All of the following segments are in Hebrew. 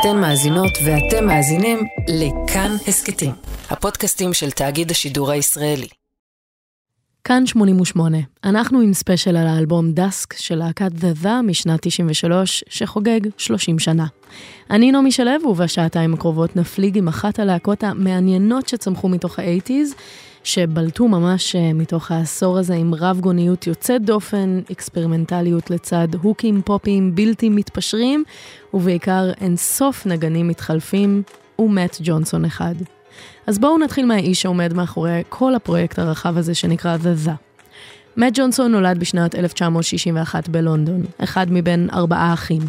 אתן מאזינות ואתם מאזינים לכאן הסכתים, הפודקאסטים של תאגיד השידור הישראלי. כאן 88, אנחנו עם ספיישל על האלבום Dusk של להקת The The משנת 93, שחוגג 30 שנה. אני נעמי שלו, ובשעתיים הקרובות נפליג עם אחת הלהקות המעניינות שצמחו מתוך האייטיז, שבלטו ממש אה, מתוך העשור הזה עם רב גוניות יוצאת דופן, אקספרימנטליות לצד הוקים פופיים בלתי מתפשרים, ובעיקר אינסוף נגנים מתחלפים, ומט ג'ונסון אחד. אז בואו נתחיל מהאיש שעומד מאחורי כל הפרויקט הרחב הזה שנקרא The The. מאט ג'ונסון נולד בשנת 1961 בלונדון, אחד מבין ארבעה אחים.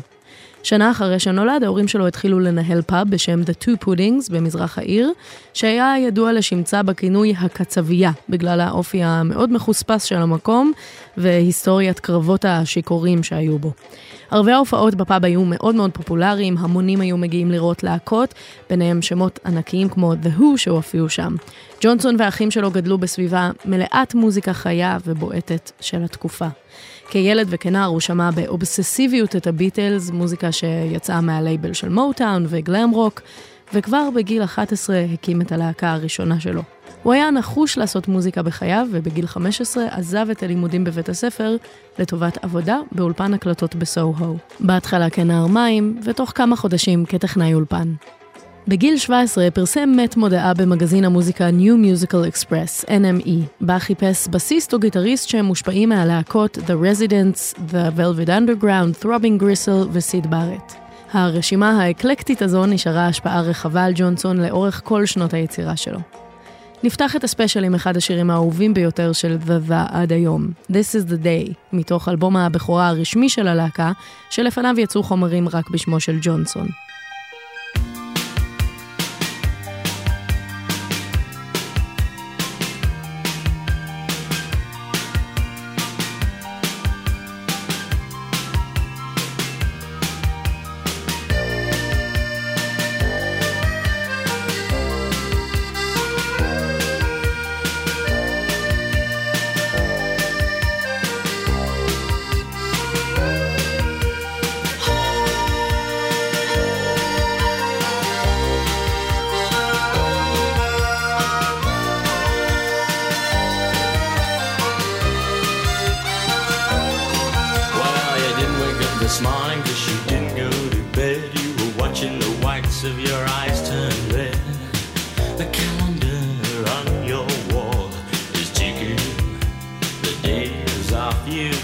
שנה אחרי שנולד, ההורים שלו התחילו לנהל פאב בשם The Two Puddings במזרח העיר, שהיה ידוע לשמצה בכינוי הקצבייה, בגלל האופי המאוד מחוספס של המקום והיסטוריית קרבות השיכורים שהיו בו. ערבי ההופעות בפאב היו מאוד מאוד פופולריים, המונים היו מגיעים לראות להקות, ביניהם שמות ענקיים כמו The Who שהופיעו שם. ג'ונסון והאחים שלו גדלו בסביבה מלאת מוזיקה חיה ובועטת של התקופה. כילד וכנער הוא שמע באובססיביות את הביטלס, מוזיקה שיצאה מהלייבל של מוטאון וגלאם רוק, וכבר בגיל 11 הקים את הלהקה הראשונה שלו. הוא היה נחוש לעשות מוזיקה בחייו, ובגיל 15 עזב את הלימודים בבית הספר לטובת עבודה באולפן הקלטות בסו-הו. בהתחלה כנער מים, ותוך כמה חודשים כטכנאי אולפן. בגיל 17 פרסם מת מודעה במגזין המוזיקה New Musical Express, NME, בה חיפש בסיסט או גיטריסט שהם מושפעים מהלהקות The Residents, The Velvet Underground, Throbbing Gristle וסיד בארט. הרשימה האקלקטית הזו נשארה השפעה רחבה על ג'ונסון לאורך כל שנות היצירה שלו. נפתח את הספיישל עם אחד השירים האהובים ביותר של The The עד היום, This is the Day, מתוך אלבום הבכורה הרשמי של הלהקה, שלפניו יצאו חומרים רק בשמו של ג'ונסון.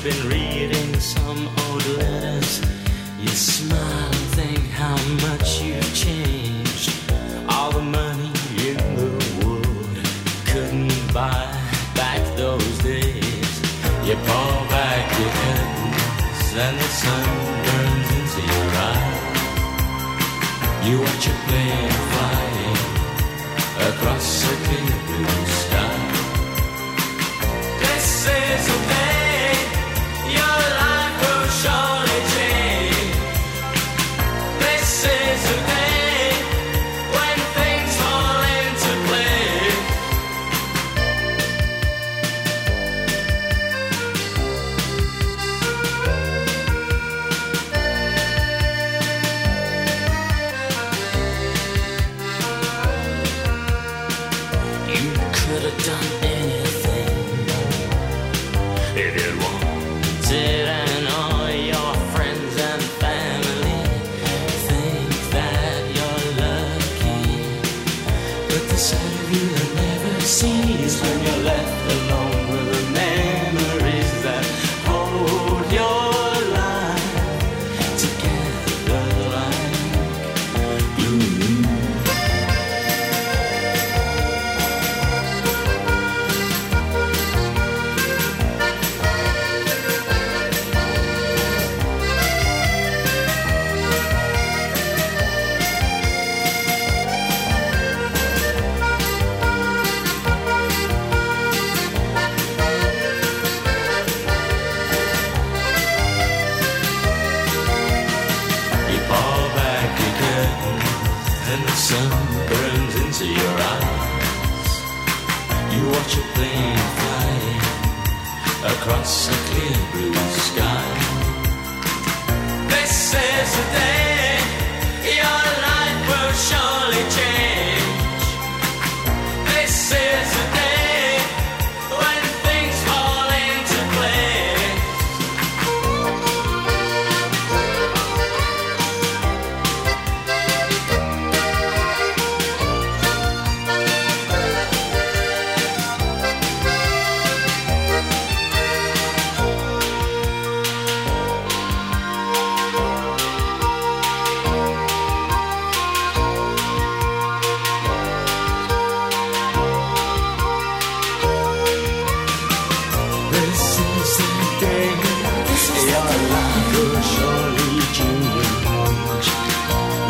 been reading some old letters.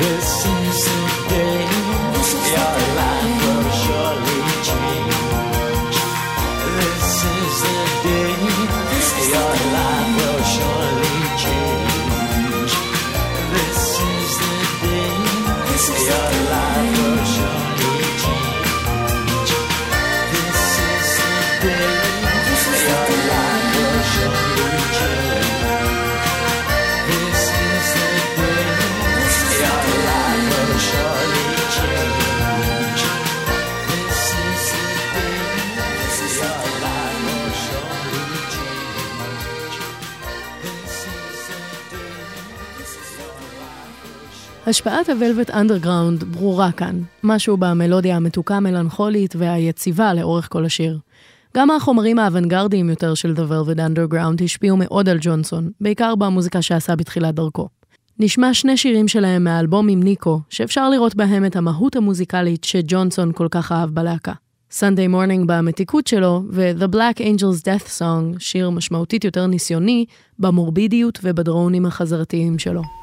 This is השפעת הוולווט אנדרגראונד ברורה כאן, משהו במלודיה המתוקה המלנכולית והיציבה לאורך כל השיר. גם החומרים האוונגרדיים יותר של The Velvet Underground השפיעו מאוד על ג'ונסון, בעיקר במוזיקה שעשה בתחילת דרכו. נשמע שני שירים שלהם מהאלבום עם ניקו, שאפשר לראות בהם את המהות המוזיקלית שג'ונסון כל כך אהב בלהקה. Sunday Morning במתיקות שלו, ו-The Black Angels Death Song, שיר משמעותית יותר ניסיוני, במורבידיות ובדרונים החזרתיים שלו.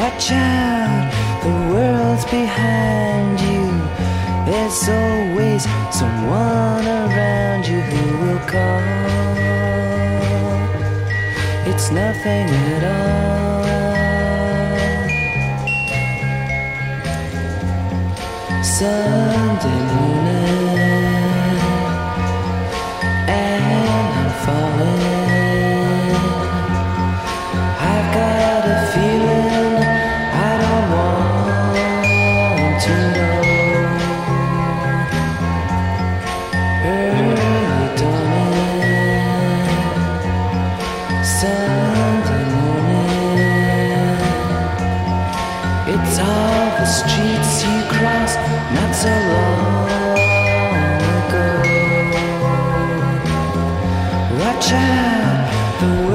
Watch out, the world's behind you. There's always someone around you who will call. It's nothing at all. Sunday morning. capture the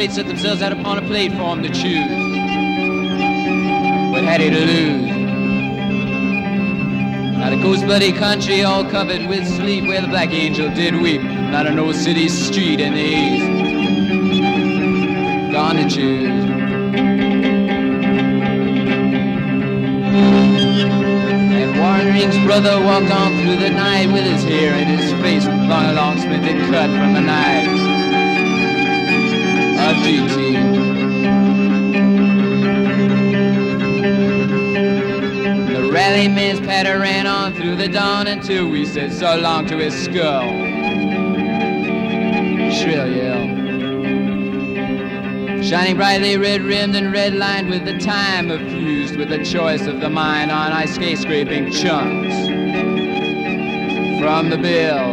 fate set themselves out upon a platform to choose. What had he to lose? Not a ghost bloody country all covered with sleep where the black angel did weep. Not an old city street in the east. Gone to choose. And Warren brother walked on through the night with his hair in his face, long a long splinted cut from a knife. The rally man's patter ran on through the dawn until we said so long to his skull. Shrill yell. Shining brightly red rimmed and red lined with the time of fused with the choice of the mind on ice skate scraping chunks from the bills.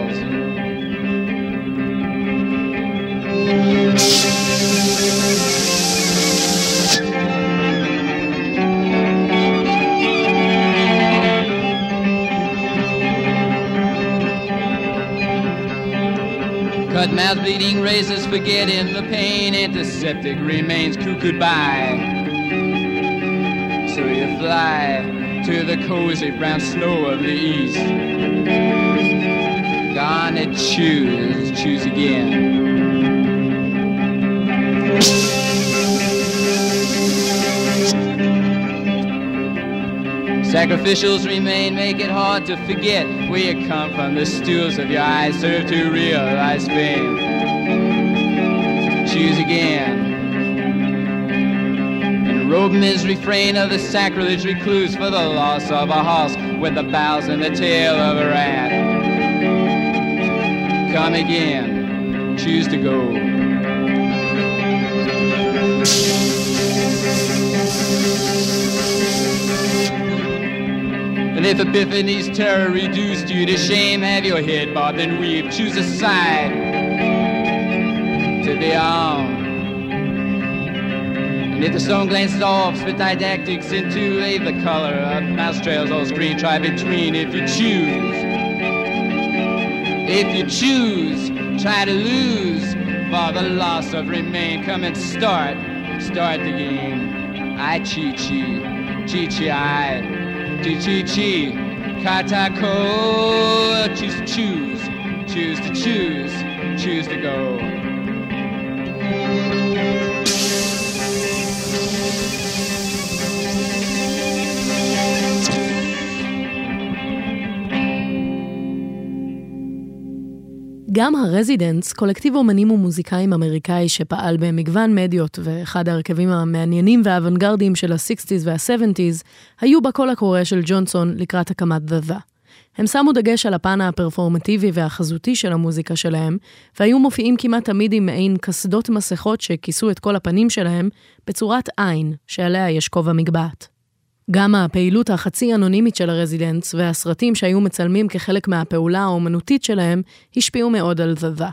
Mouth bleeding razors, forgetting the pain. Antiseptic remains cuckooed by. So you fly to the cozy brown snow of the east. Gone and choose, choose again. Sacrificials remain, make it hard to forget where you come from. The stools of your eyes serve to realize fame. Choose again. And robe his refrain of the sacrilege recluse for the loss of a horse with the bows and the tail of a rat. Come again. Choose to go. And if Epiphany's terror reduced you to shame, have your head bobbed and weave. Choose a side to be on. And if the stone glances off, spit didactics into leave the color of mouse trails on screen. Try between if you choose. If you choose, try to lose for the loss of remain. Come and start, start the game. I cheat, cheat, cheat, cheat, I. Chi chi chi, katako. Choose to choose, choose to choose, choose to go. גם הרזידנטס, קולקטיב אומנים ומוזיקאים אמריקאי שפעל במגוון מדיות ואחד ההרכבים המעניינים והאוונגרדיים של ה-60's וה-70's, היו בקול הקורא של ג'ונסון לקראת הקמת The. הם שמו דגש על הפן הפרפורמטיבי והחזותי של המוזיקה שלהם, והיו מופיעים כמעט תמיד עם מעין קסדות מסכות שכיסו את כל הפנים שלהם, בצורת עין, שעליה יש כובע מגבעת. גם הפעילות החצי אנונימית של הרזידנטס והסרטים שהיו מצלמים כחלק מהפעולה האומנותית שלהם השפיעו מאוד על זזה.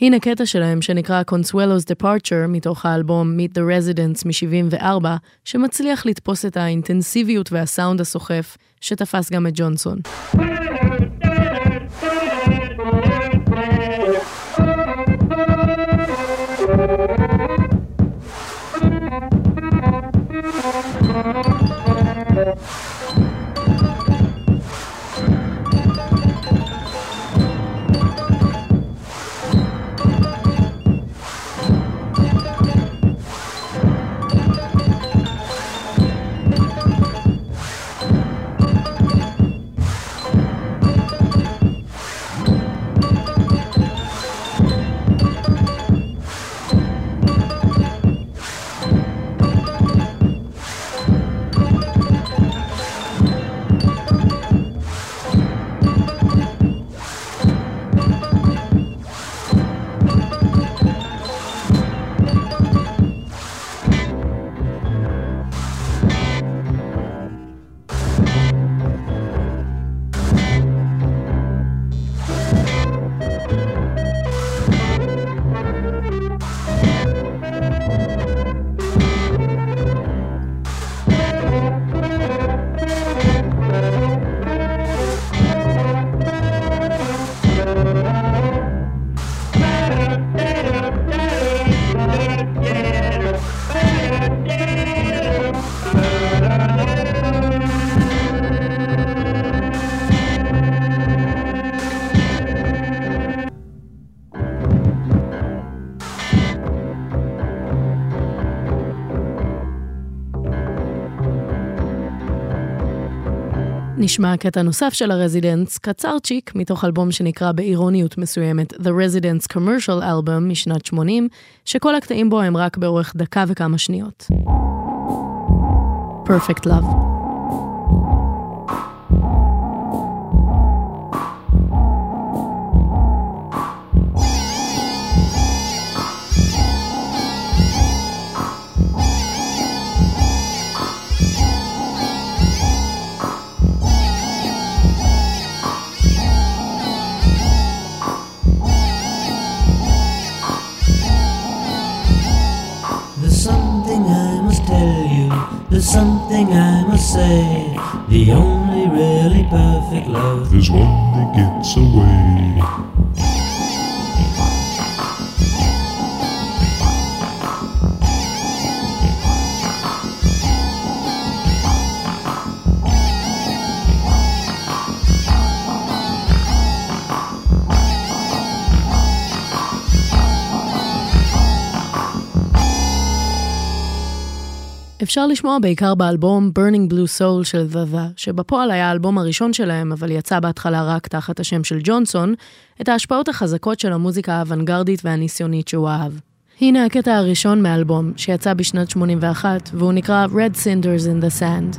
הנה קטע שלהם שנקרא Consuelo's Departure מתוך האלבום Meet the Residents מ-74, שמצליח לתפוס את האינטנסיביות והסאונד הסוחף שתפס גם את ג'ונסון. נשמע קטע נוסף של הרזידנטס, קצרצ'יק, מתוך אלבום שנקרא באירוניות מסוימת The Residents Commercial Album משנת 80, שכל הקטעים בו הם רק באורך דקה וכמה שניות. Perfect Love. Something I must say. The only really perfect love There's one that gets away. אפשר לשמוע בעיקר באלבום Burning Blue Soul של The, שבפועל היה האלבום הראשון שלהם, אבל יצא בהתחלה רק תחת השם של ג'ונסון, את ההשפעות החזקות של המוזיקה האוונגרדית והניסיונית שהוא אהב. הנה הקטע הראשון מהאלבום, שיצא בשנת 81, והוא נקרא Red Cinders in the Sand.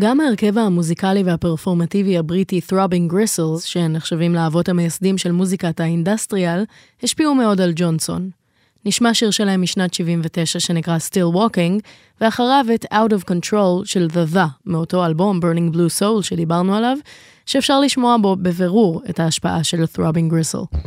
גם ההרכב המוזיקלי והפרפורמטיבי הבריטי Throbbing Gristles, שנחשבים לאבות המייסדים של מוזיקת האינדסטריאל, השפיעו מאוד על ג'ונסון. נשמע שיר שלהם משנת 79 שנקרא Still Walking, ואחריו את Out of Control של The The, מאותו אלבום Burning Blue Soul שדיברנו עליו, שאפשר לשמוע בו בבירור את ההשפעה של Throbbing Gristle.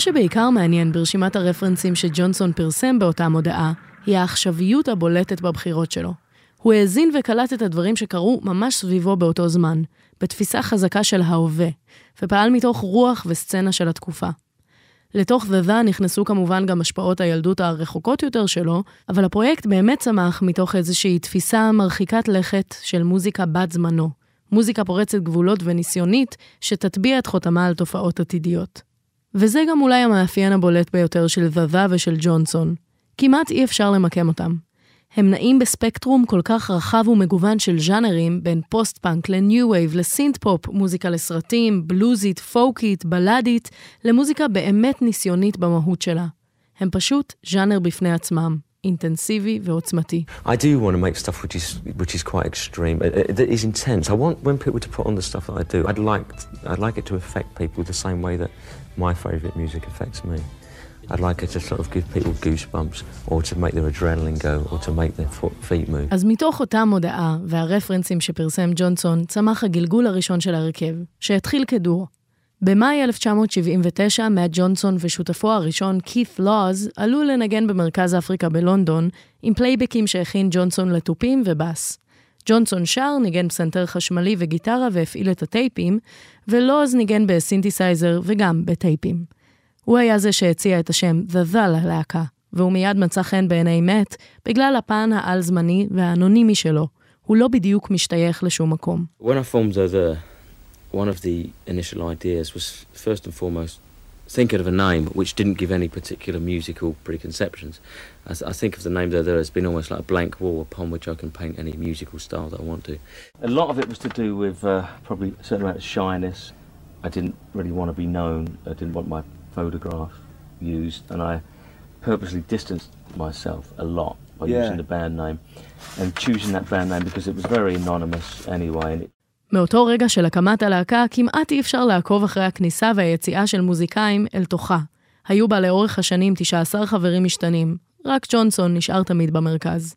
שבעיקר מעניין ברשימת הרפרנסים שג'ונסון פרסם באותה מודעה, היא העכשוויות הבולטת בבחירות שלו. הוא האזין וקלט את הדברים שקרו ממש סביבו באותו זמן, בתפיסה חזקה של ההווה, ופעל מתוך רוח וסצנה של התקופה. לתוך The נכנסו כמובן גם השפעות הילדות הרחוקות יותר שלו, אבל הפרויקט באמת צמח מתוך איזושהי תפיסה מרחיקת לכת של מוזיקה בת זמנו. מוזיקה פורצת גבולות וניסיונית, שתטביע את חותמה על תופעות עתידיות. וזה גם אולי המאפיין הבולט ביותר של זזה ושל ג'ונסון. כמעט אי אפשר למקם אותם. הם נעים בספקטרום כל כך רחב ומגוון של ז'אנרים, בין פוסט-פאנק לניו וייב, לסינט פופ, מוזיקה לסרטים, בלוזית, פולקית, בלאדית, למוזיקה באמת ניסיונית במהות שלה. הם פשוט ז'אנר בפני עצמם, אינטנסיבי ועוצמתי. I do want to make stuff which is which is quite extreme, uh, uh, that is intense. I want when people to put on the stuff that I do. I'd like I'd like it to affect people the same way that my favourite music affects me. I'd like it to sort of give people goosebumps, or to make their adrenaline go, or to make their feet move. אז מתוך אותה מודעה והרפרנסים שפרסם ג'ונסון, צמח הגלגול הראשון של ההרכב, שהתחיל כדואו. במאי 1979, מאט ג'ונסון ושותפו הראשון, קית' לוז, עלו לנגן במרכז אפריקה בלונדון, עם פלייבקים שהכין ג'ונסון לתופים ובאס. ג'ונסון שר, ניגן פסנתר חשמלי וגיטרה והפעיל את הטייפים, ולוז ניגן בסינתסייזר וגם בטייפים. הוא היה זה שהציע את השם The The ללהקה, והוא מיד מצא חן בעיני מת בגלל הפן העל-זמני והאנונימי שלו. הוא לא בדיוק משתייך לשום מקום. When I formed the, one of the initial ideas was first and foremost thinking of a name which didn't give any particular musical preconceptions. I, I think of the name there, there has been almost like a blank wall upon which I can paint any musical style that I want to. A lot of it was to do with uh, probably a certain amount of shyness. I didn't really want to be known. I didn't want my photograph used, and I purposely distanced myself a lot by Yeah. using the band name and choosing that band name because it was very anonymous anyway. And it, מאותו רגע של הקמת הלהקה, כמעט אי אפשר לעקוב אחרי הכניסה והיציאה של מוזיקאים אל תוכה. היו בה לאורך השנים 19 חברים משתנים, רק ג'ונסון נשאר תמיד במרכז.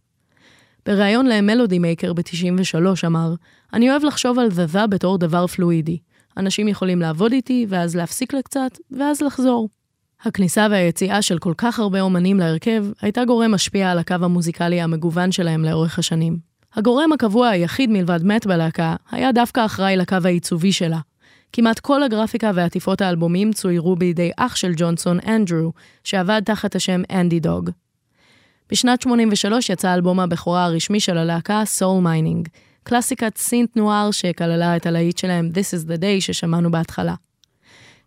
בריאיון למלודי מייקר ב-93 אמר, אני אוהב לחשוב על זזה בתור דבר פלואידי. אנשים יכולים לעבוד איתי, ואז להפסיק לקצת, ואז לחזור. הכניסה והיציאה של כל כך הרבה אומנים להרכב הייתה גורם משפיע על הקו המוזיקלי המגוון שלהם לאורך השנים. הגורם הקבוע היחיד מלבד מת בלהקה היה דווקא אחראי לקו העיצובי שלה. כמעט כל הגרפיקה ועטיפות האלבומים צוירו בידי אח של ג'ונסון, אנדרו, שעבד תחת השם אנדי דוג. בשנת 83 יצא אלבום הבכורה הרשמי של הלהקה, Soul Mining, קלאסיקת סינט נואר שכללה את הלהיט שלהם This is the Day ששמענו בהתחלה.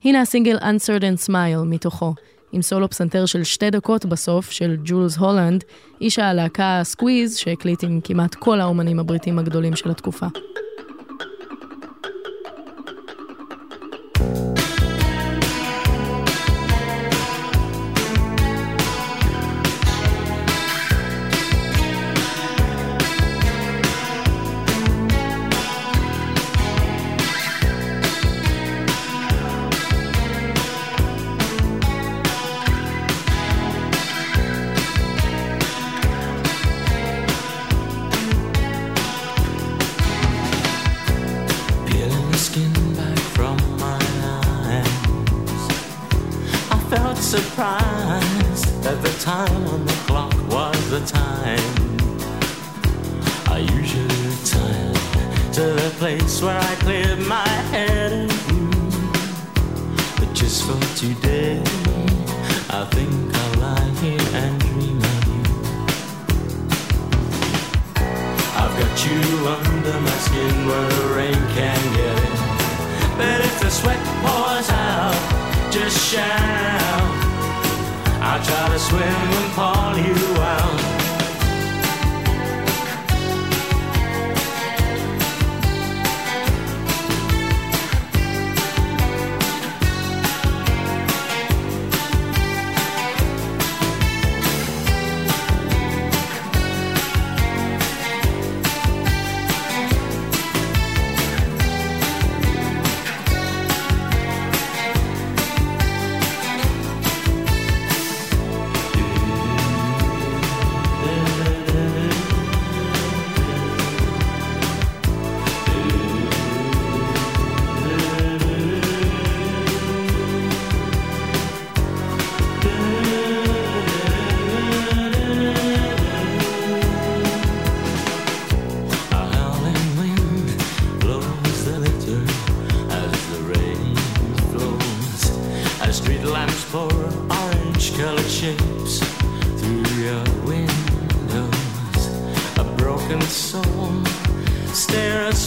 הנה הסינגל Uncertain Smile מתוכו, עם סולו פסנתר של שתי דקות בסוף של ג'ולס הולנד, איש הלהקה סקוויז שהקליט עם כמעט כל האומנים הבריטים הגדולים של התקופה.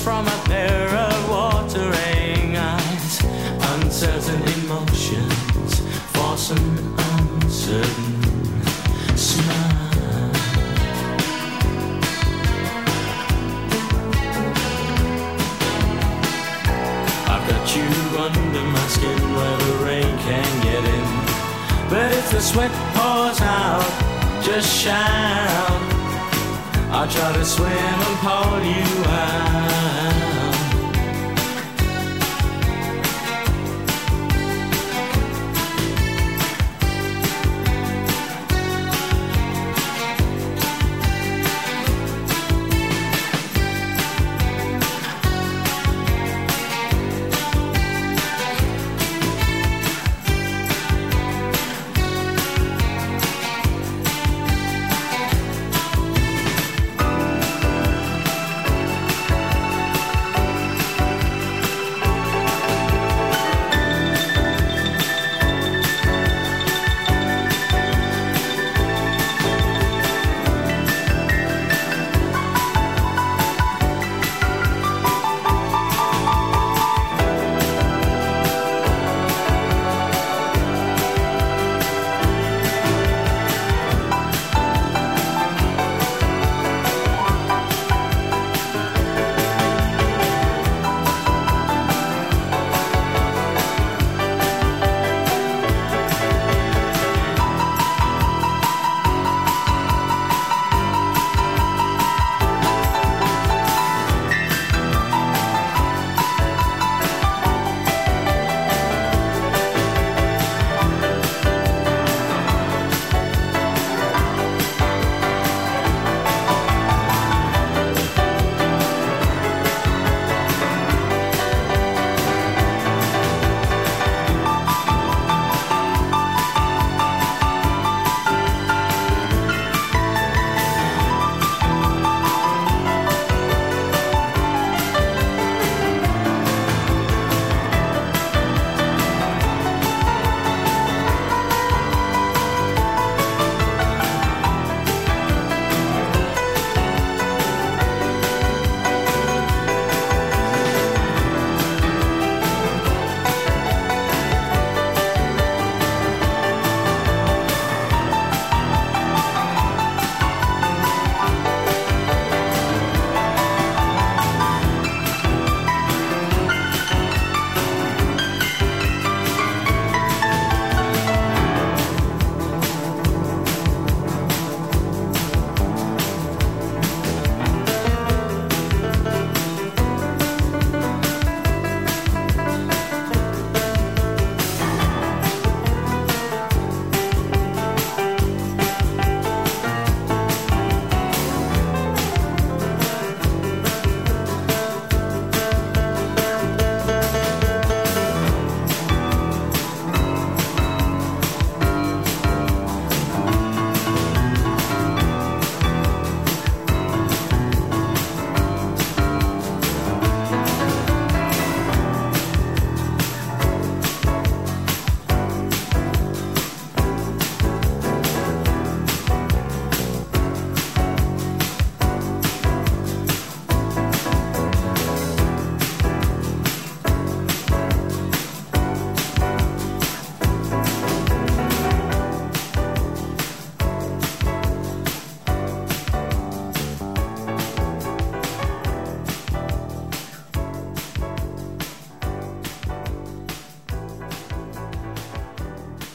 from a pair of watering eyes. Uncertain emotions for some uncertain smile. I've got you under my skin where the rain can get in. But if the sweat pours out, just shout try to swim and pull you out.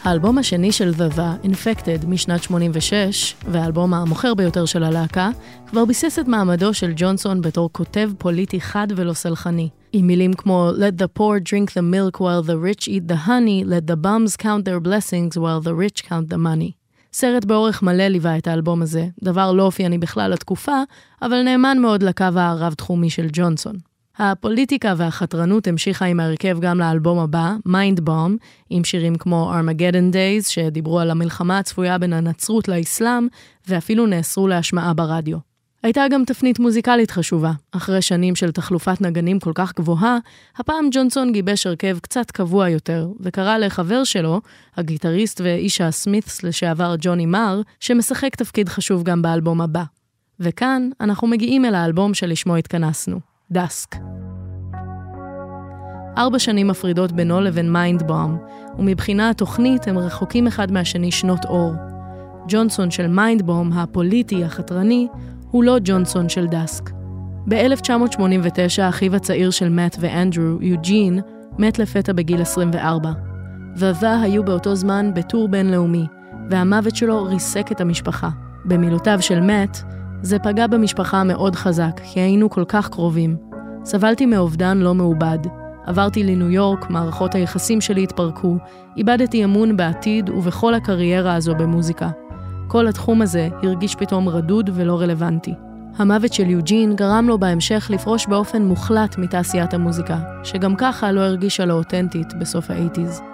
האלבום השני של The, Infected, משנת 86, והאלבום המוכר ביותר של הלהקה, כבר ביסס את מעמדו של ג'ונסון בתור כותב פוליטי חד ולא סלחני. עם מילים כמו Let the poor drink the milk while the rich eat the honey, let the bums count their blessings while the rich count the money. סרט באורך מלא ליווה את האלבום הזה, דבר לא אופייני בכלל לתקופה, אבל נאמן מאוד לקו הרב-תחומי של ג'ונסון. הפוליטיקה והחתרנות המשיכה עם ההרכב גם לאלבום הבא, Mind Bomb, עם שירים כמו Armageddon Days, שדיברו על המלחמה הצפויה בין הנצרות לאסלאם, ואפילו נאסרו להשמעה ברדיו. הייתה גם תפנית מוזיקלית חשובה. אחרי שנים של תחלופת נגנים כל כך גבוהה, הפעם ג'ונסון גיבש הרכב קצת קבוע יותר, וקרא לחבר שלו, הגיטריסט ואיש הסמית'ס לשעבר ג'וני מר, שמשחק תפקיד חשוב גם באלבום הבא. וכאן אנחנו מגיעים אל האלבום שלשמו התכנסנו, דסק. ארבע שנים מפרידות בינו לבין מיינדבום, ומבחינה התוכנית הם רחוקים אחד מהשני שנות אור. ג'ונסון של מיינדבום, הפוליטי, החתרני, הוא לא ג'ונסון של דסק. ב-1989 אחיו הצעיר של מאט ואנדרו, יוג'ין, מת לפתע בגיל 24. וזה היו באותו זמן בטור בינלאומי, והמוות שלו ריסק את המשפחה. במילותיו של מאט, זה פגע במשפחה מאוד חזק, כי היינו כל כך קרובים. סבלתי מאובדן לא מעובד. עברתי לניו יורק, מערכות היחסים שלי התפרקו, איבדתי אמון בעתיד ובכל הקריירה הזו במוזיקה. כל התחום הזה הרגיש פתאום רדוד ולא רלוונטי. המוות של יוג'ין גרם לו בהמשך לפרוש באופן מוחלט מתעשיית המוזיקה, שגם ככה לא הרגישה לו אותנטית בסוף האייטיז.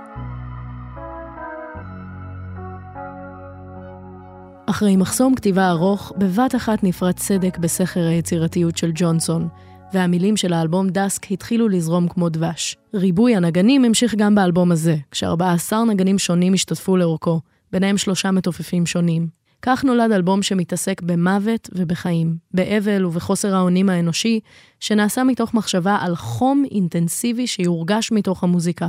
אחרי מחסום כתיבה ארוך, בבת אחת נפרץ סדק בסכר היצירתיות של ג'ונסון, והמילים של האלבום דסק התחילו לזרום כמו דבש. ריבוי הנגנים המשיך גם באלבום הזה, כש-14 נגנים שונים השתתפו לאורכו, ביניהם שלושה מתופפים שונים. כך נולד אלבום שמתעסק במוות ובחיים, באבל ובחוסר האונים האנושי, שנעשה מתוך מחשבה על חום אינטנסיבי שיורגש מתוך המוזיקה,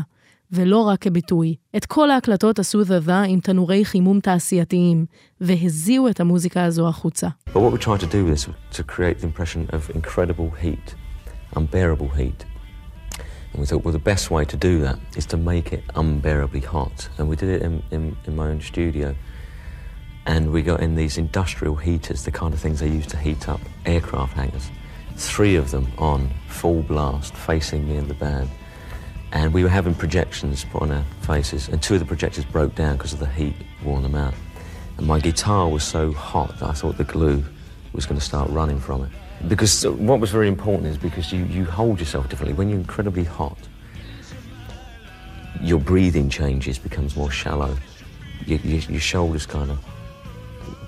ולא רק כביטוי. את כל ההקלטות עשו The עם תנורי חימום תעשייתיים, והזיעו את המוזיקה הזו החוצה. But what we tried to do is to create the impression of incredible heat, unbearable heat. And we thought, well, the best way to do that is to make it unbearably hot. And we did it in, in, in my own studio. And we got in these industrial heaters, the kind of things they use to heat up aircraft hangars. Three of them on, full blast, facing me and the band. And we were having projections put on our faces, and two of the projectors broke down because of the heat worn them out. And my guitar was so hot that I thought the glue was going to start running from it. Because uh, what was very important is because you, you hold yourself differently. When you're incredibly hot, your breathing changes, becomes more shallow. Your shoulders kind of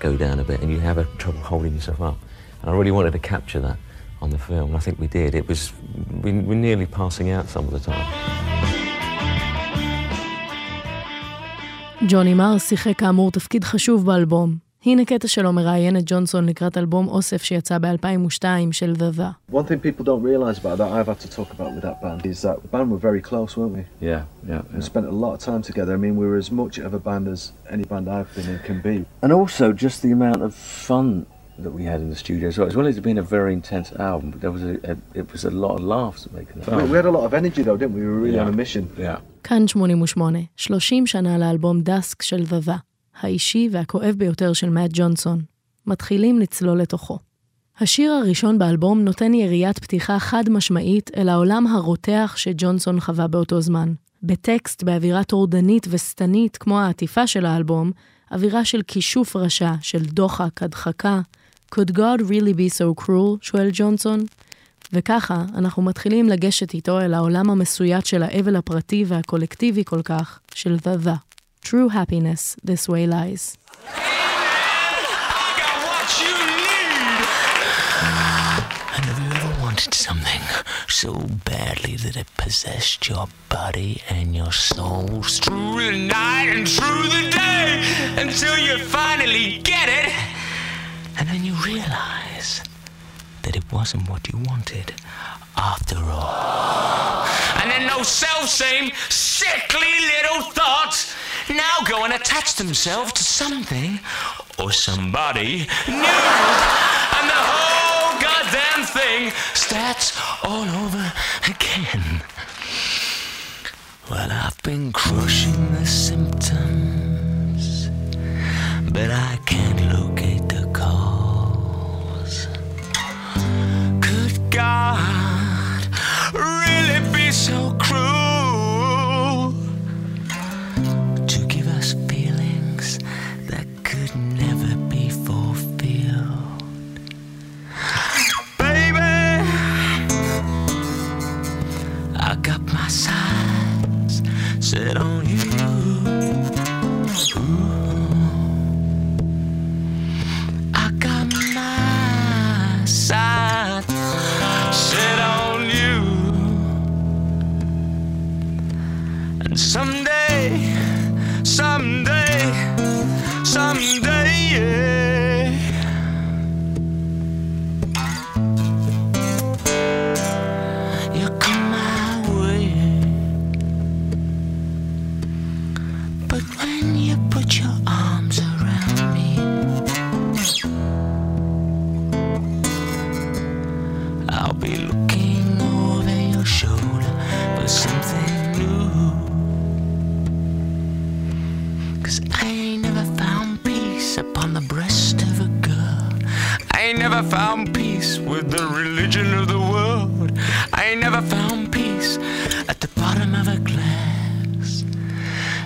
go down a bit and you have a trouble holding yourself up. And I really wanted to capture that on the film, and I think we did. It was, we were nearly passing out some of the time. ג'וני מר שיחק כאמור תפקיד חשוב באלבום. הנה קטע שלו מראיין את ג'ונסון לקראת אלבום אוסף שיצא ב-2002 של The The. One thing people don't realise about that I've had to talk about with that band is that the band were very close, weren't we? Yeah, yeah. We spent a lot of time together. I mean, we were as much of a band as any band I've been in can be. And also just the amount of fun that we had in the studio as well. As well as it being a very intense album, but there was a, a it was a lot of laughs making the We, film. we had a lot of energy though, didn't we? We were really Yeah. on a mission. Yeah. כאן 88, 30 שנה לאלבום דסק של The The, האישי והכואב ביותר של מאט ג'ונסון. מתחילים לצלול לתוכו. השיר הראשון באלבום נותן יריית פתיחה חד משמעית אל העולם הרותח שג'ונסון חווה באותו זמן. בטקסט באווירה טורדנית ושטנית כמו העטיפה של האלבום, אווירה של כישוף רשע, של דוחק, הדחקה. Could God really be so cruel? שואל ג'ונסון. וככה אנחנו מתחילים לגשת איתו אל העולם המסויט של האבל הפרטי והקולקטיבי כל כך, של The The. True happiness, this way lies. And have you ever wanted something so badly that it possessed your body and your soul through the night and through the day until you finally get it? and then you realize that it wasn't what you wanted after all. And then those self-same sickly little thoughts now go and attach themselves to something or somebody new. And the whole goddamn thing starts all over again. Well, I've been crushing the symptoms, but I can't locate sky. The religion of the world. I never found peace at the bottom of a glass.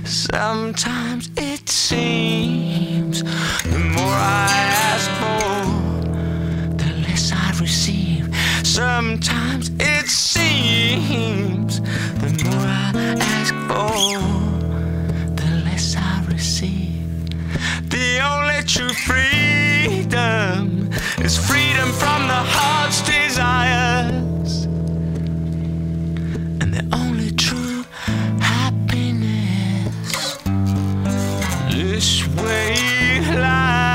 Sometimes it seems the more I ask for, the less I receive. Sometimes it seems the more I ask for, the less I receive. The only true freedom is freedom from the heart's desires. And the only true happiness this way lies.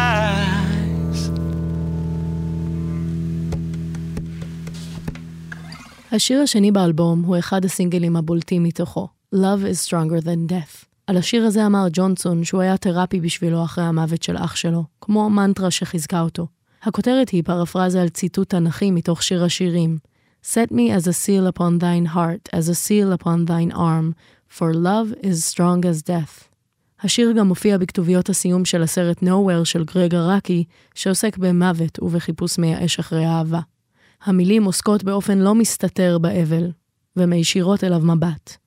השיר השני באלבום הוא אחד הסינגלים הבולטים מתוכו, Love is Stronger Than Death. על השיר הזה אמר ג'ונסון שהוא היה תרפי בשבילו אחרי המוות של אח שלו, כמו מנטרה שחיזקה אותו. הכותרת היא פרפרזה על ציטוט תנכי מתוך שיר השירים Set me as a seal upon thine heart, as a seal upon thine arm, for love is strong as death. השיר גם מופיע בכתוביות הסיום של הסרט Nowhere של גרג אראקי, שעוסק במוות ובחיפוש מייאש אחרי אהבה. המילים עוסקות באופן לא מסתתר באבל, ומישירות אליו מבט.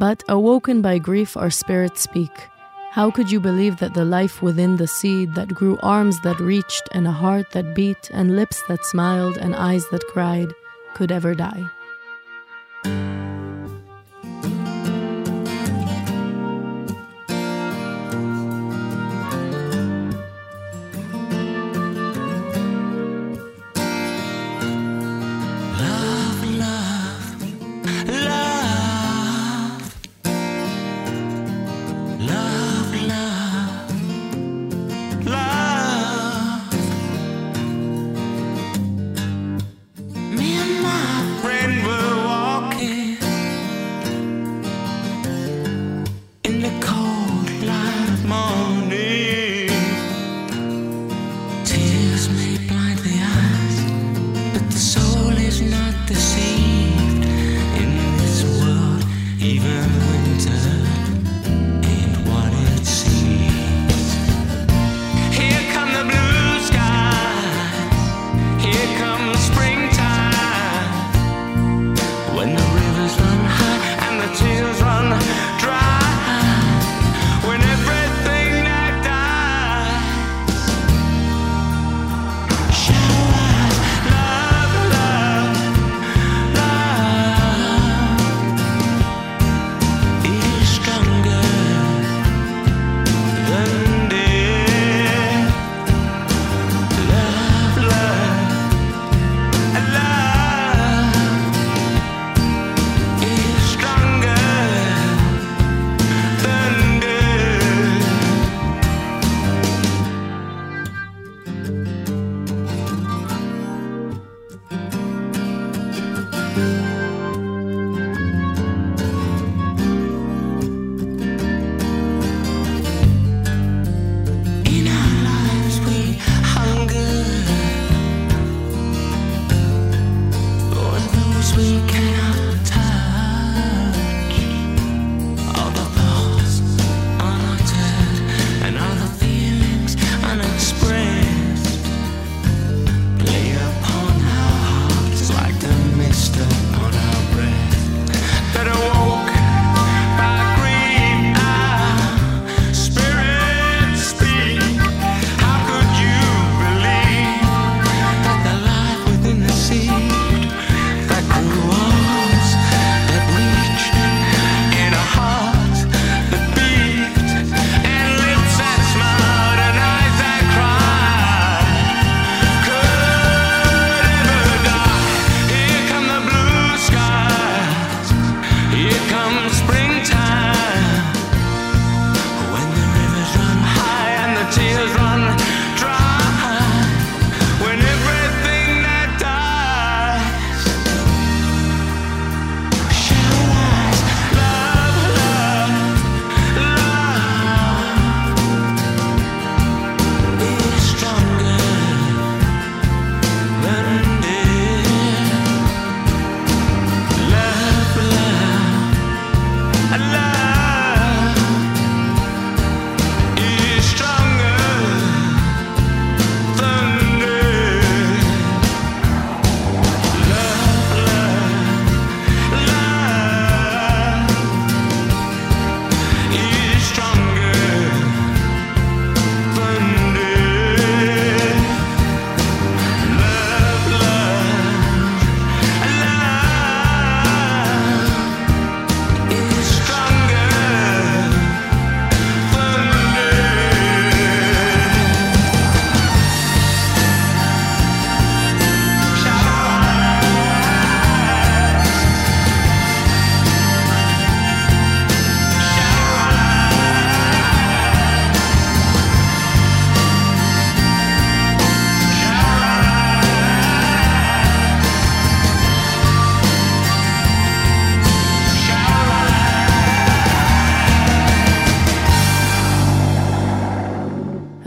But awoken by grief our spirits speak. How could you believe that the life within the seed that grew arms that reached and a heart that beat and lips that smiled and eyes that cried could ever die?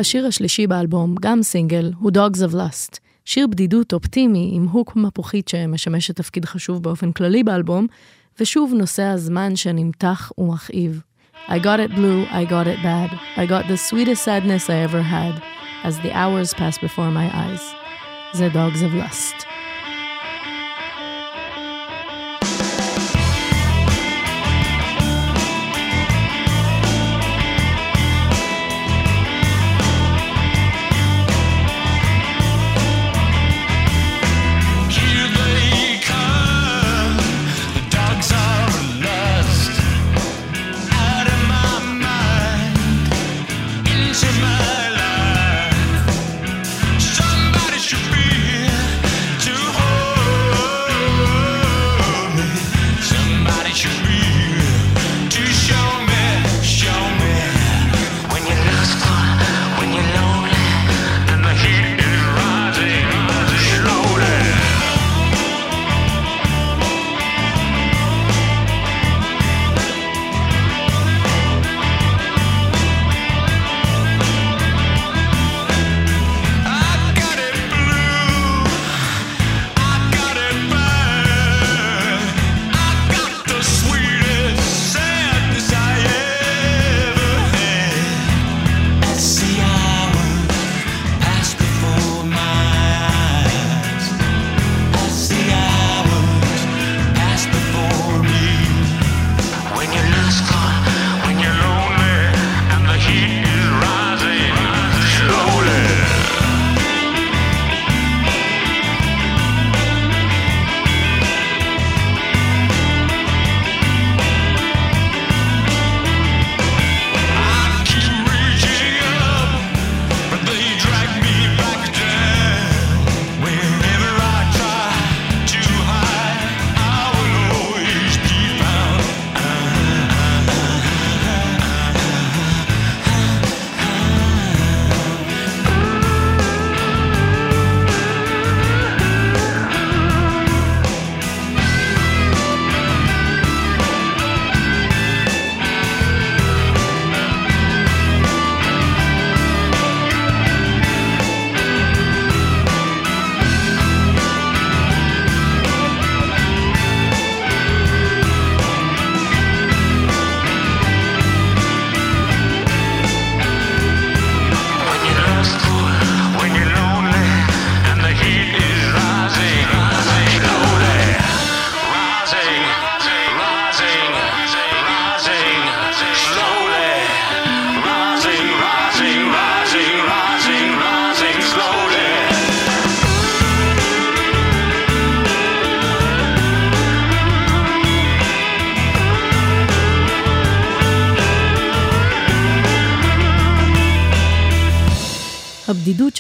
השיר השלישי באלבום, גם סינגל, הוא Dogs of Lust. שיר בדידות אופטימי עם הוק מפוחית שמשמשת תפקיד חשוב באופן כללי באלבום, ושוב נושא הזמן שנמתח ומכאיב. I got it blue, I got it bad. I got the sweetest sadness I ever had, as the hours pass before my eyes. זה Dogs of Lust.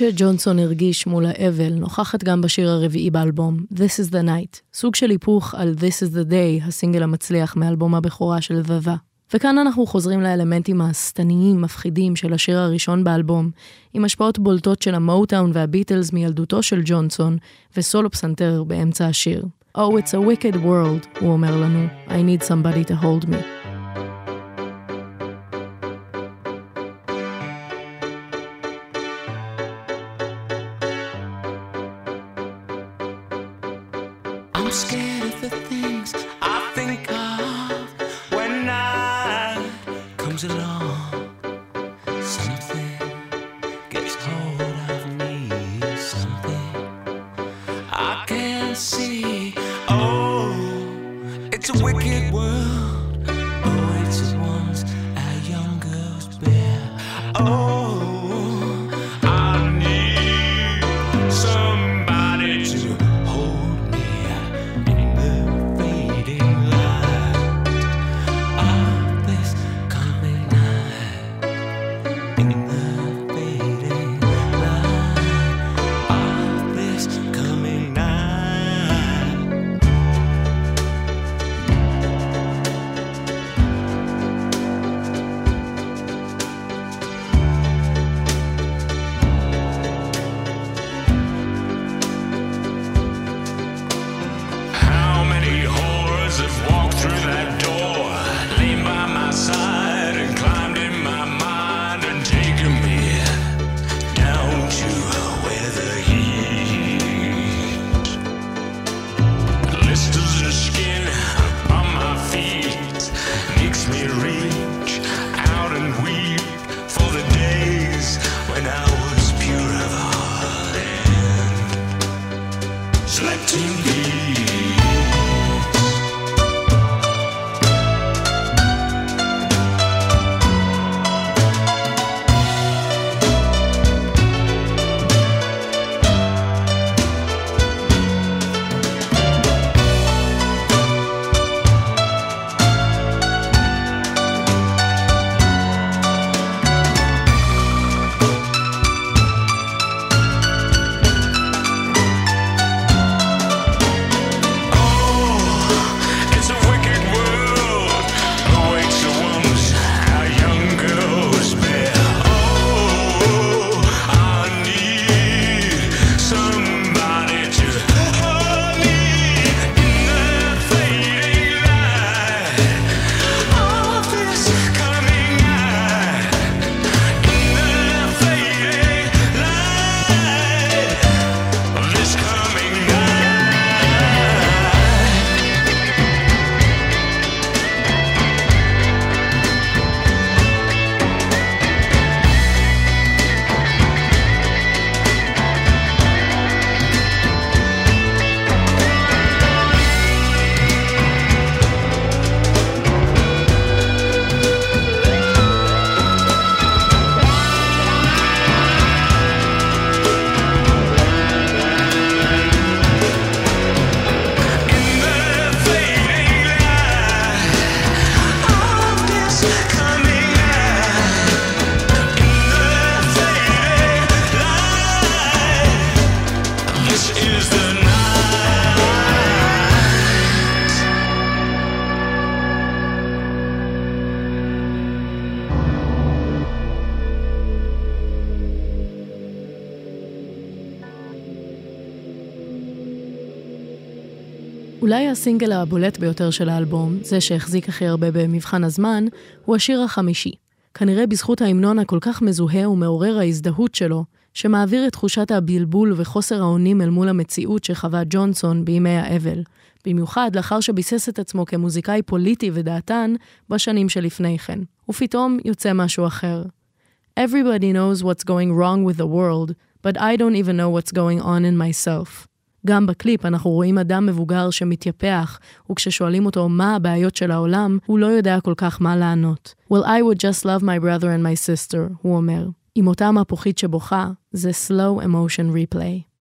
הבדידות שג'ונסון הרגיש מול האבל נוכחת גם בשיר הרביעי באלבום, This is the Night, סוג של היפוך על This is the Day, הסינגל המצליח מאלבום הבכורה של זזה. וכאן אנחנו חוזרים לאלמנטים השטניים, מפחידים של השיר הראשון באלבום, עם השפעות בולטות של המוטאון והביטלס מילדותו של ג'ונסון, וסולו פסנתר באמצע השיר. Oh, it's a wicked world, הוא אומר לנו, I need somebody to hold me. הסינגל הבולט ביותר של האלבום, זה שהחזיק הכי הרבה במבחן הזמן, הוא השיר החמישי. כנראה בזכות ההמנון הכל כך מזוהה ומעורר ההזדהות שלו, שמעביר את תחושת הבלבול וחוסר האונים אל מול המציאות שחווה ג'ונסון בימי האבל, במיוחד לאחר שביסס את עצמו כמוזיקאי פוליטי ודעתן בשנים שלפני כן. ופתאום יוצא משהו אחר. Everybody knows what's going wrong with the world, but I don't even know what's going on in myself. גם בקליפ אנחנו רואים אדם מבוגר שמתייפח, וכששואלים אותו מה הבעיות של העולם, הוא לא יודע כל כך מה לענות. Well, I would just love my brother and my sister, הוא אומר. עם אותה מפוחית שבוכה, זה slow emotion replay.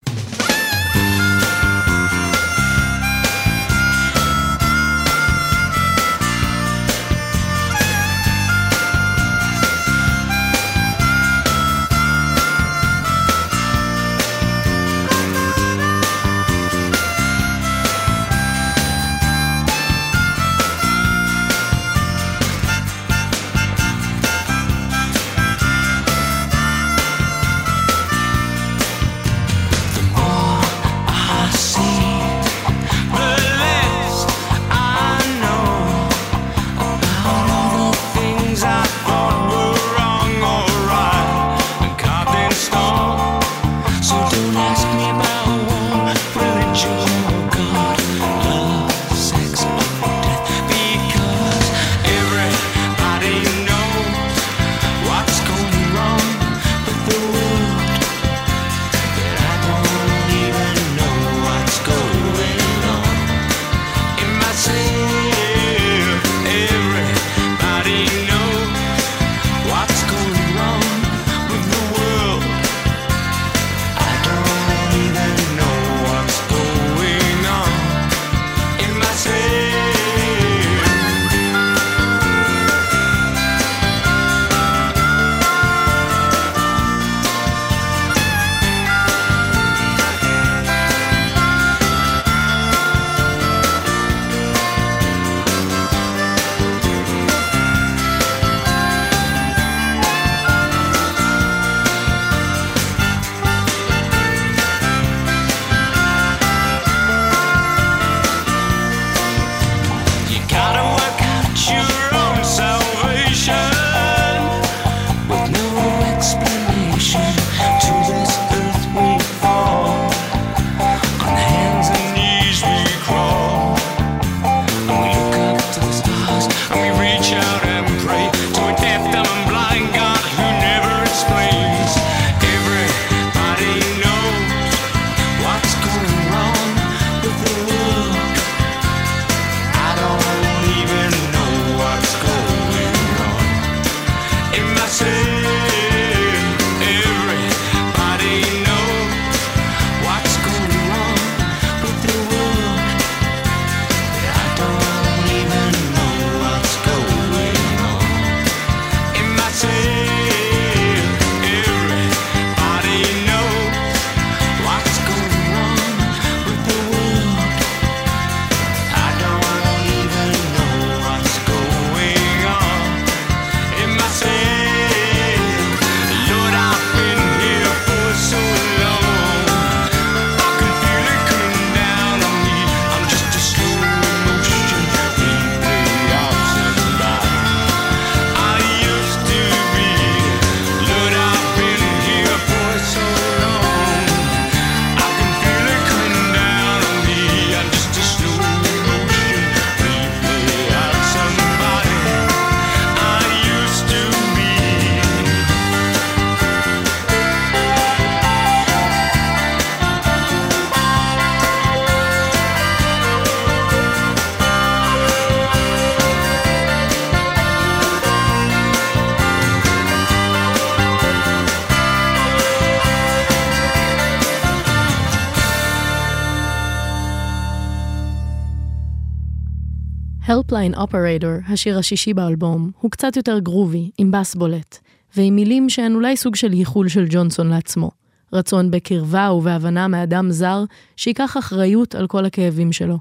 Helpline Operator, השיר השישי באלבום, הוא קצת יותר גרובי, עם בס בולט, ועם מילים שהן אולי סוג של ייחול של ג'ונסון לעצמו. רצון בקרבה ובהבנה מאדם זר, שייקח אחריות על כל הכאבים שלו.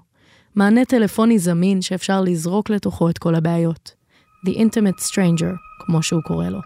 מענה טלפוני זמין שאפשר לזרוק לתוכו את כל הבעיות. The Intimate Stranger, כמו שהוא קורא לו.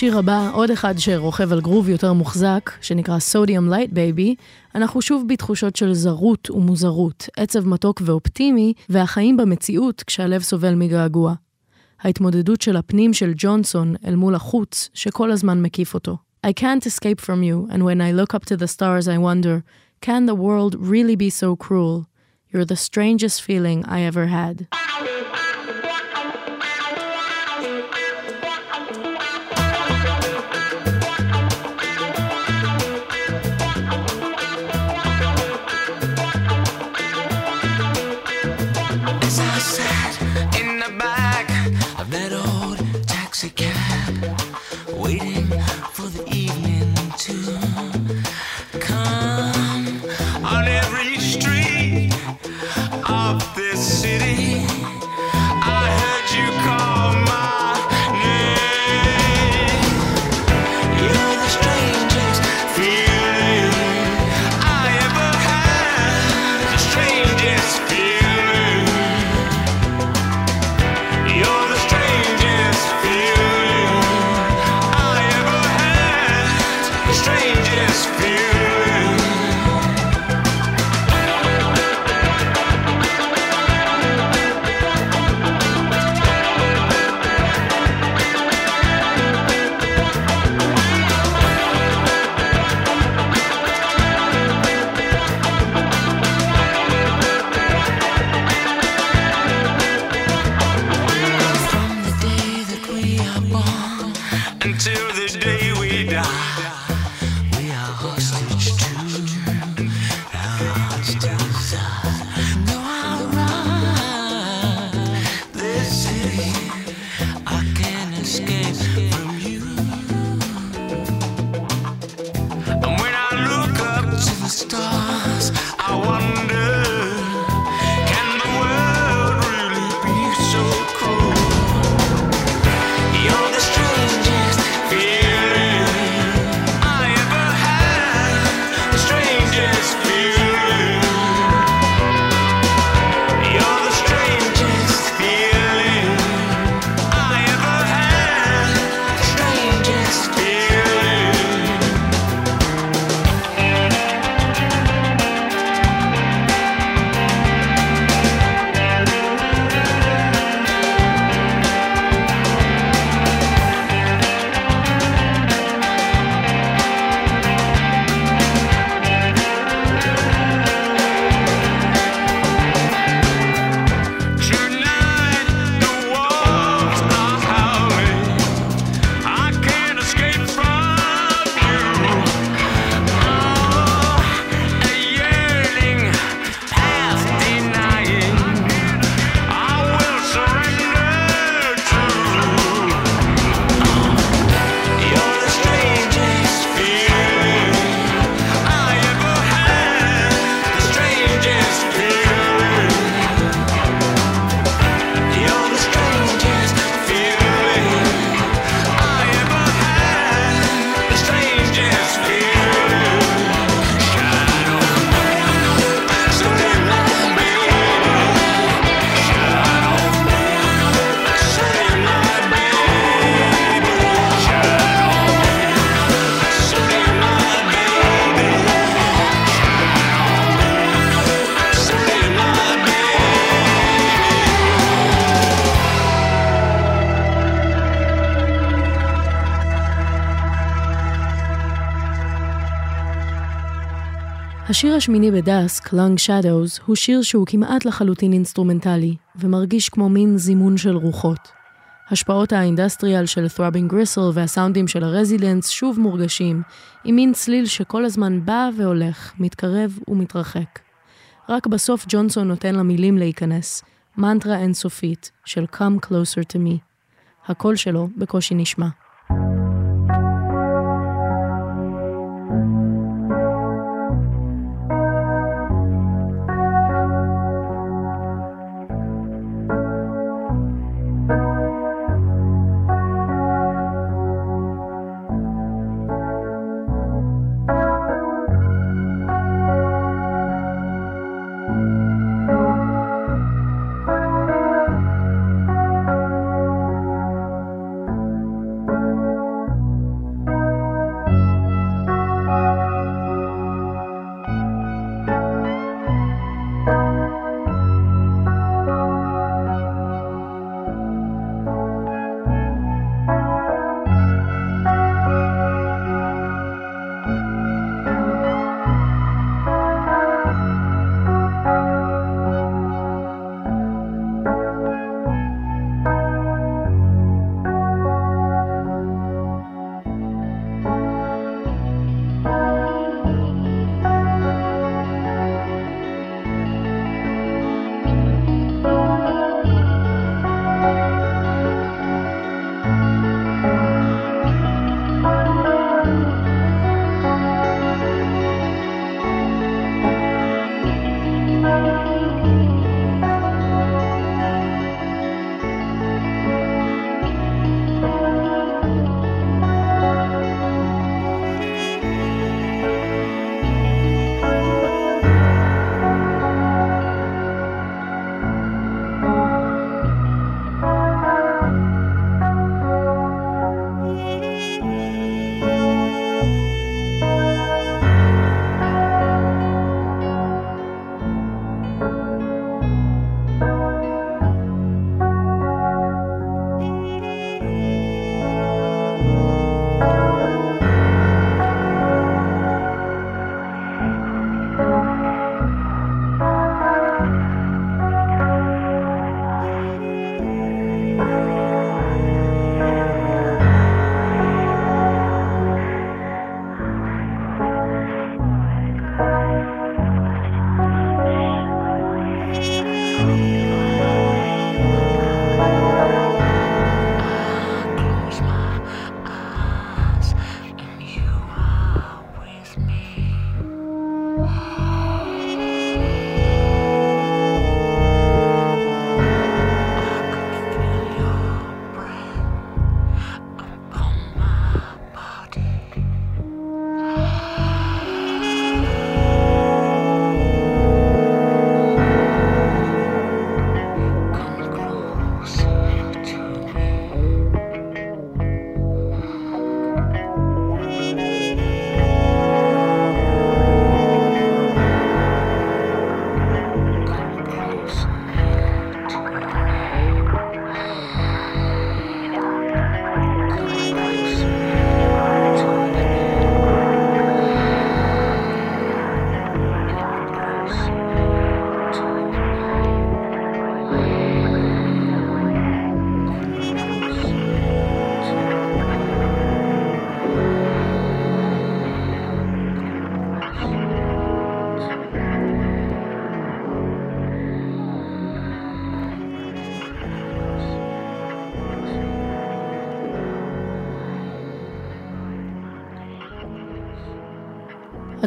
בשיר הבא, עוד אחד שרוכב על גרוב יותר מוחזק, שנקרא Sodium Light Baby, אנחנו שוב בתחושות של זרות ומוזרות, עצב מתוק ואופטימי, והחיים במציאות כשהלב סובל מגעגוע. ההתמודדות של הפנים של ג'ונסון אל מול החוץ, שכל הזמן מקיף אותו. I can't escape from you, and when I look up to the stars I wonder, can the world really be so cruel? You're the strangest feeling I ever had. השיר השמיני ב Dusk, Long Shadows, הוא שיר שהוא כמעט לחלוטין אינסטרומנטלי, ומרגיש כמו מין זימון של רוחות. השפעות האינדסטריאל של Throbbing Gristle והסאונדים של הרזידנס שוב מורגשים, עם מין צליל שכל הזמן בא והולך, מתקרב ומתרחק. רק בסוף ג'ונסון נותן למילים להיכנס, מנטרה אינסופית של Come Closer to Me. הקול שלו בקושי נשמע.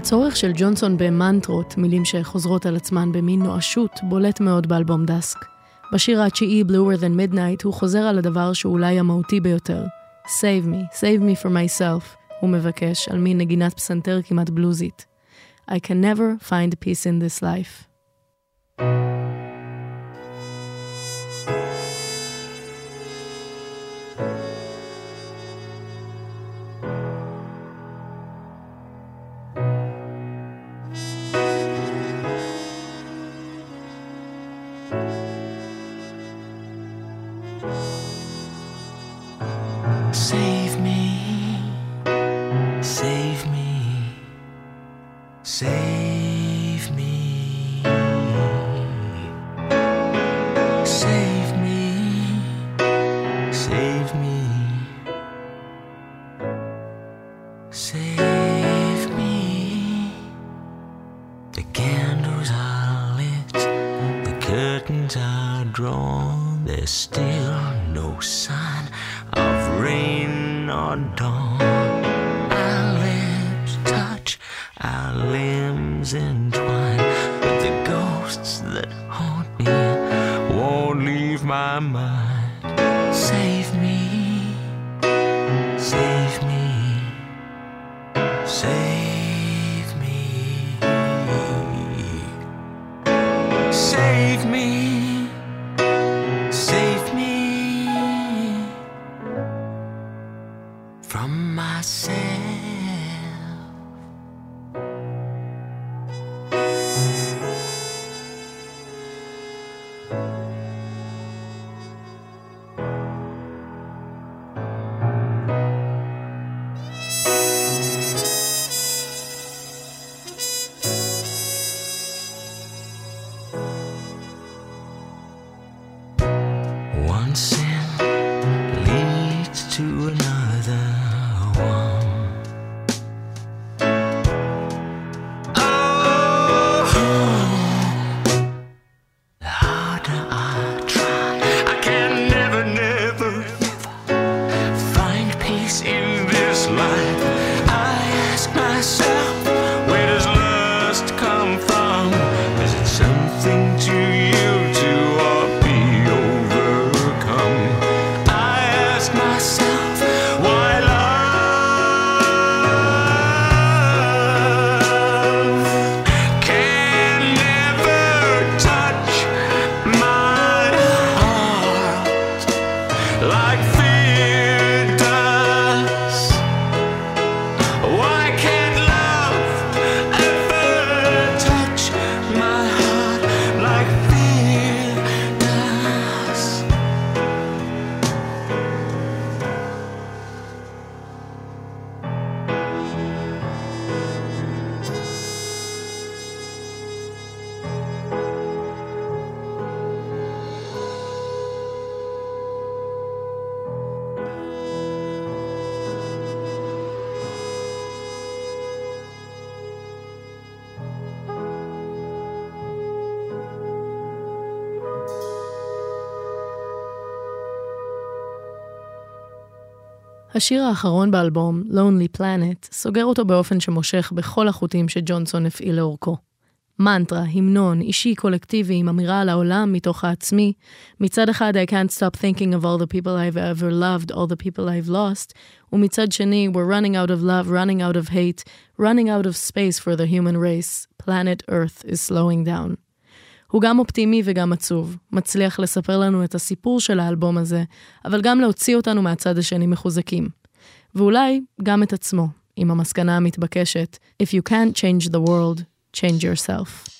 הצורך של ג'ונסון במנטרות, מילים שחוזרות על עצמן במין נואשות, בולט מאוד באלבום דסק. בשיר התשיעי, Bluer Than Midnight, הוא חוזר על הדבר שאולי המהותי ביותר. Save me, save me for myself, הוא מבקש, על מין נגינת פסנתר כמעט בלוזית. I can never find peace in this life. My mind. Save me, השיר האחרון באלבום, Lonely Planet, סוגר אותו באופן שמושך בכל החוטים שג'ונסון הפעיל לאורכו. מנטרה, המנון, אישי, קולקטיבי, עם אמירה על העולם מתוך העצמי. מצד אחד, I can't stop thinking of all the people I've ever loved, all the people I've lost, ומצד שני, we're running out of love, running out of hate, running out of space for the human race. Planet Earth is slowing down. הוא גם אופטימי וגם עצוב, מצליח לספר לנו את הסיפור של האלבום הזה, אבל גם להוציא אותנו מהצד השני מחוזקים. ואולי גם את עצמו, עם המסקנה המתבקשת, If you can't change the world, change yourself.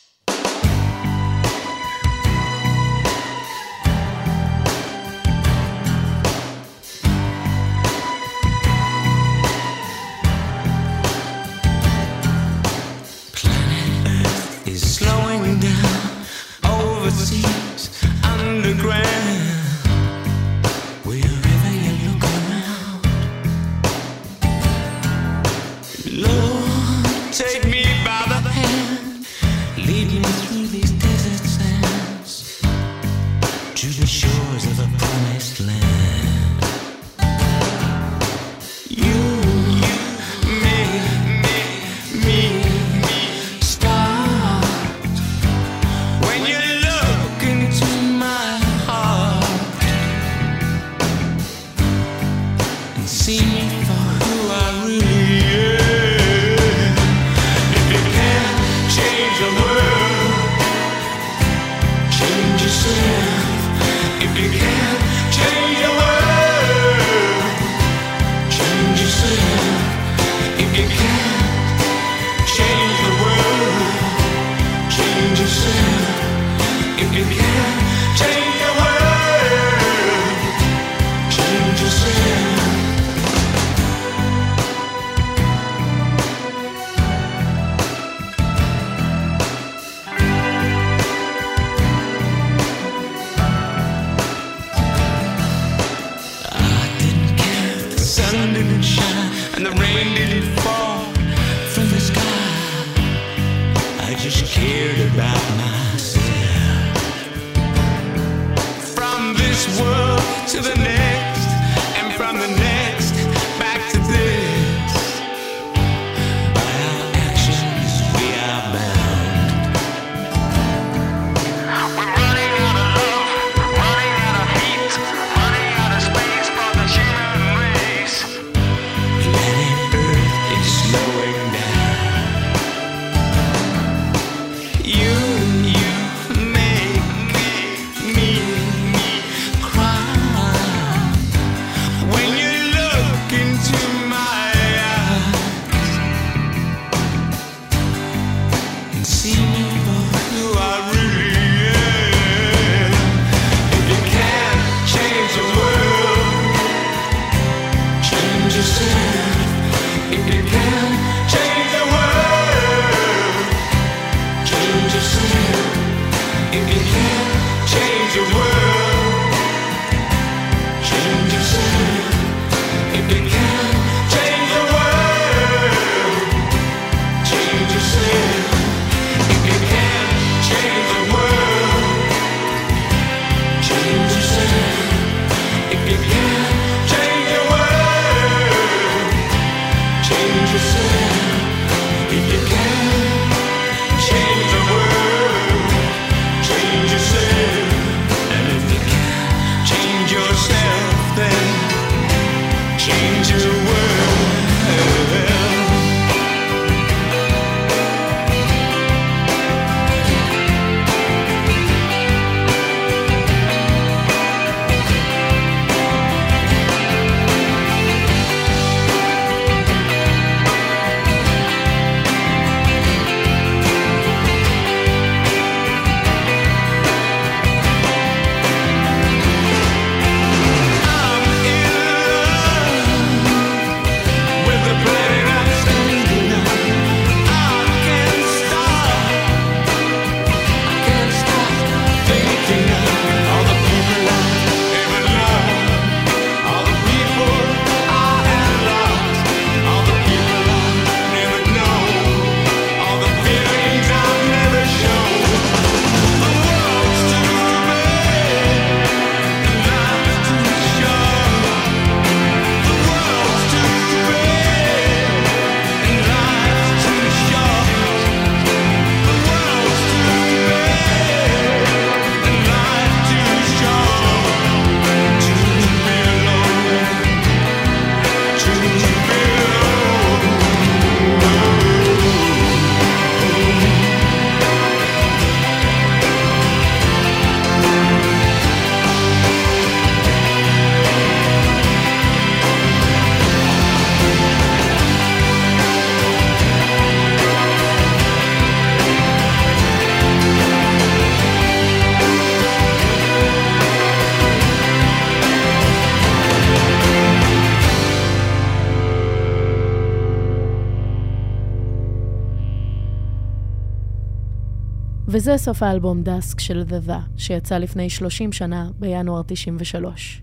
וזה סוף האלבום Dusk של The The, שיצא לפני 30 שנה, בינואר 93.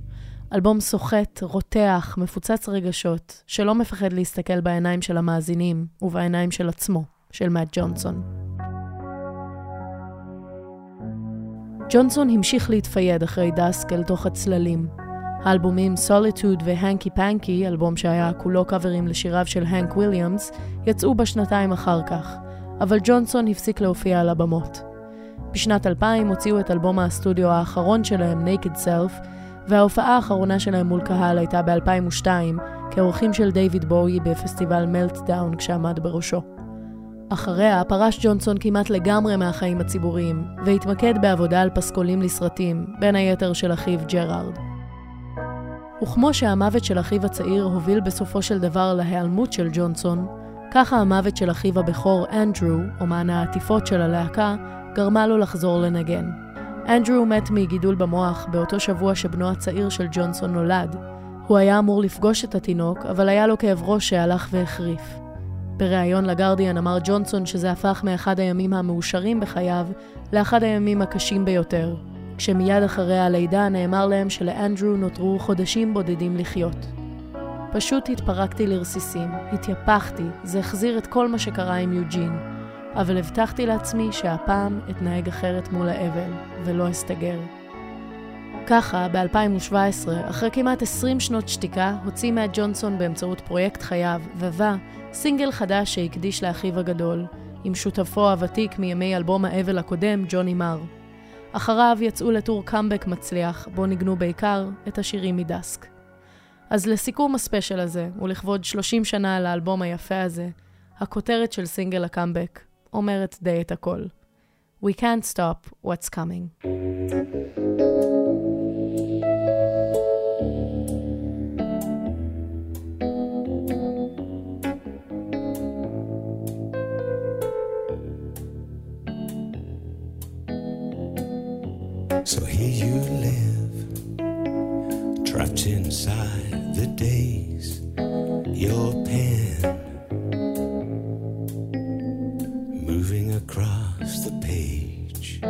אלבום סוחט, רותח, מפוצץ רגשות, שלא מפחד להסתכל בעיניים של המאזינים ובעיניים של עצמו, של מאט ג'ונסון. ג'ונסון המשיך להתפייד אחרי Dusk אל תוך הצללים. האלבומים Solitude ו Hanky Panky, אלבום שהיה כולו קאברים לשיריו של הנק וויליאמס, יצאו בשנתיים אחר כך, אבל ג'ונסון הפסיק להופיע על הבמות. בשנת 2000 הוציאו את אלבום הסטודיו האחרון שלהם, Naked Self, וההופעה האחרונה שלהם מול קהל הייתה ב-2002, כאורחים של דיוויד בואי בפסטיבל מלטדאון כשעמד בראשו. אחריה פרש ג'ונסון כמעט לגמרי מהחיים הציבוריים, והתמקד בעבודה על פסקולים לסרטים, בין היתר של אחיו ג'רארד. וכמו שהמוות של אחיו הצעיר הוביל בסופו של דבר להיעלמות של ג'ונסון, ככה המוות של אחיו הבכור, אנדרו, אומן העטיפות של הלהקה, גרמה לו לחזור לנגן. אנדרו מת מגידול במוח באותו שבוע שבנו הצעיר של ג'ונסון נולד. הוא היה אמור לפגוש את התינוק, אבל היה לו כאב ראש שהלך והחריף. בריאיון לגרדיאן אמר ג'ונסון שזה הפך מאחד הימים המאושרים בחייו לאחד הימים הקשים ביותר, כשמיד אחרי הלידה נאמר להם שלאנדרו נותרו חודשים בודדים לחיות. פשוט התפרקתי לרסיסים, התייפחתי, זה החזיר את כל מה שקרה עם יוג'ין, אבל הבטחתי לעצמי שהפעם אתנהג אחרת מול האבל, ולא אסתגר. ככה, ב-2017, אחרי כמעט 20 שנות שתיקה, הוציא מאט ג'ונסון באמצעות פרויקט חייו, ובה, סינגל חדש שהקדיש לאחיו הגדול, עם שותפו הוותיק מימי אלבום האבל הקודם, ג'וני מר. אחריו יצאו לטור קאמבק מצליח, בו ניגנו בעיקר את השירים מדסק. אז לסיכום הספיישל הזה, ולכבוד 30 שנה לאלבום היפה הזה, הכותרת של סינגל הקאמבק אומרת די את הכל. We can't stop what's coming. So here you live, trapped inside the days. Your pen Across the page,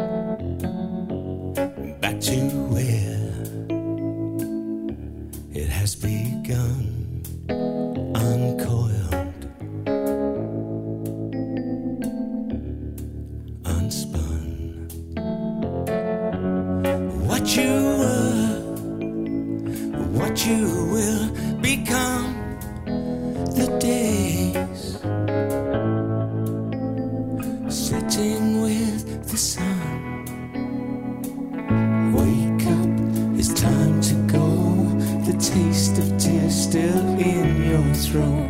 throne.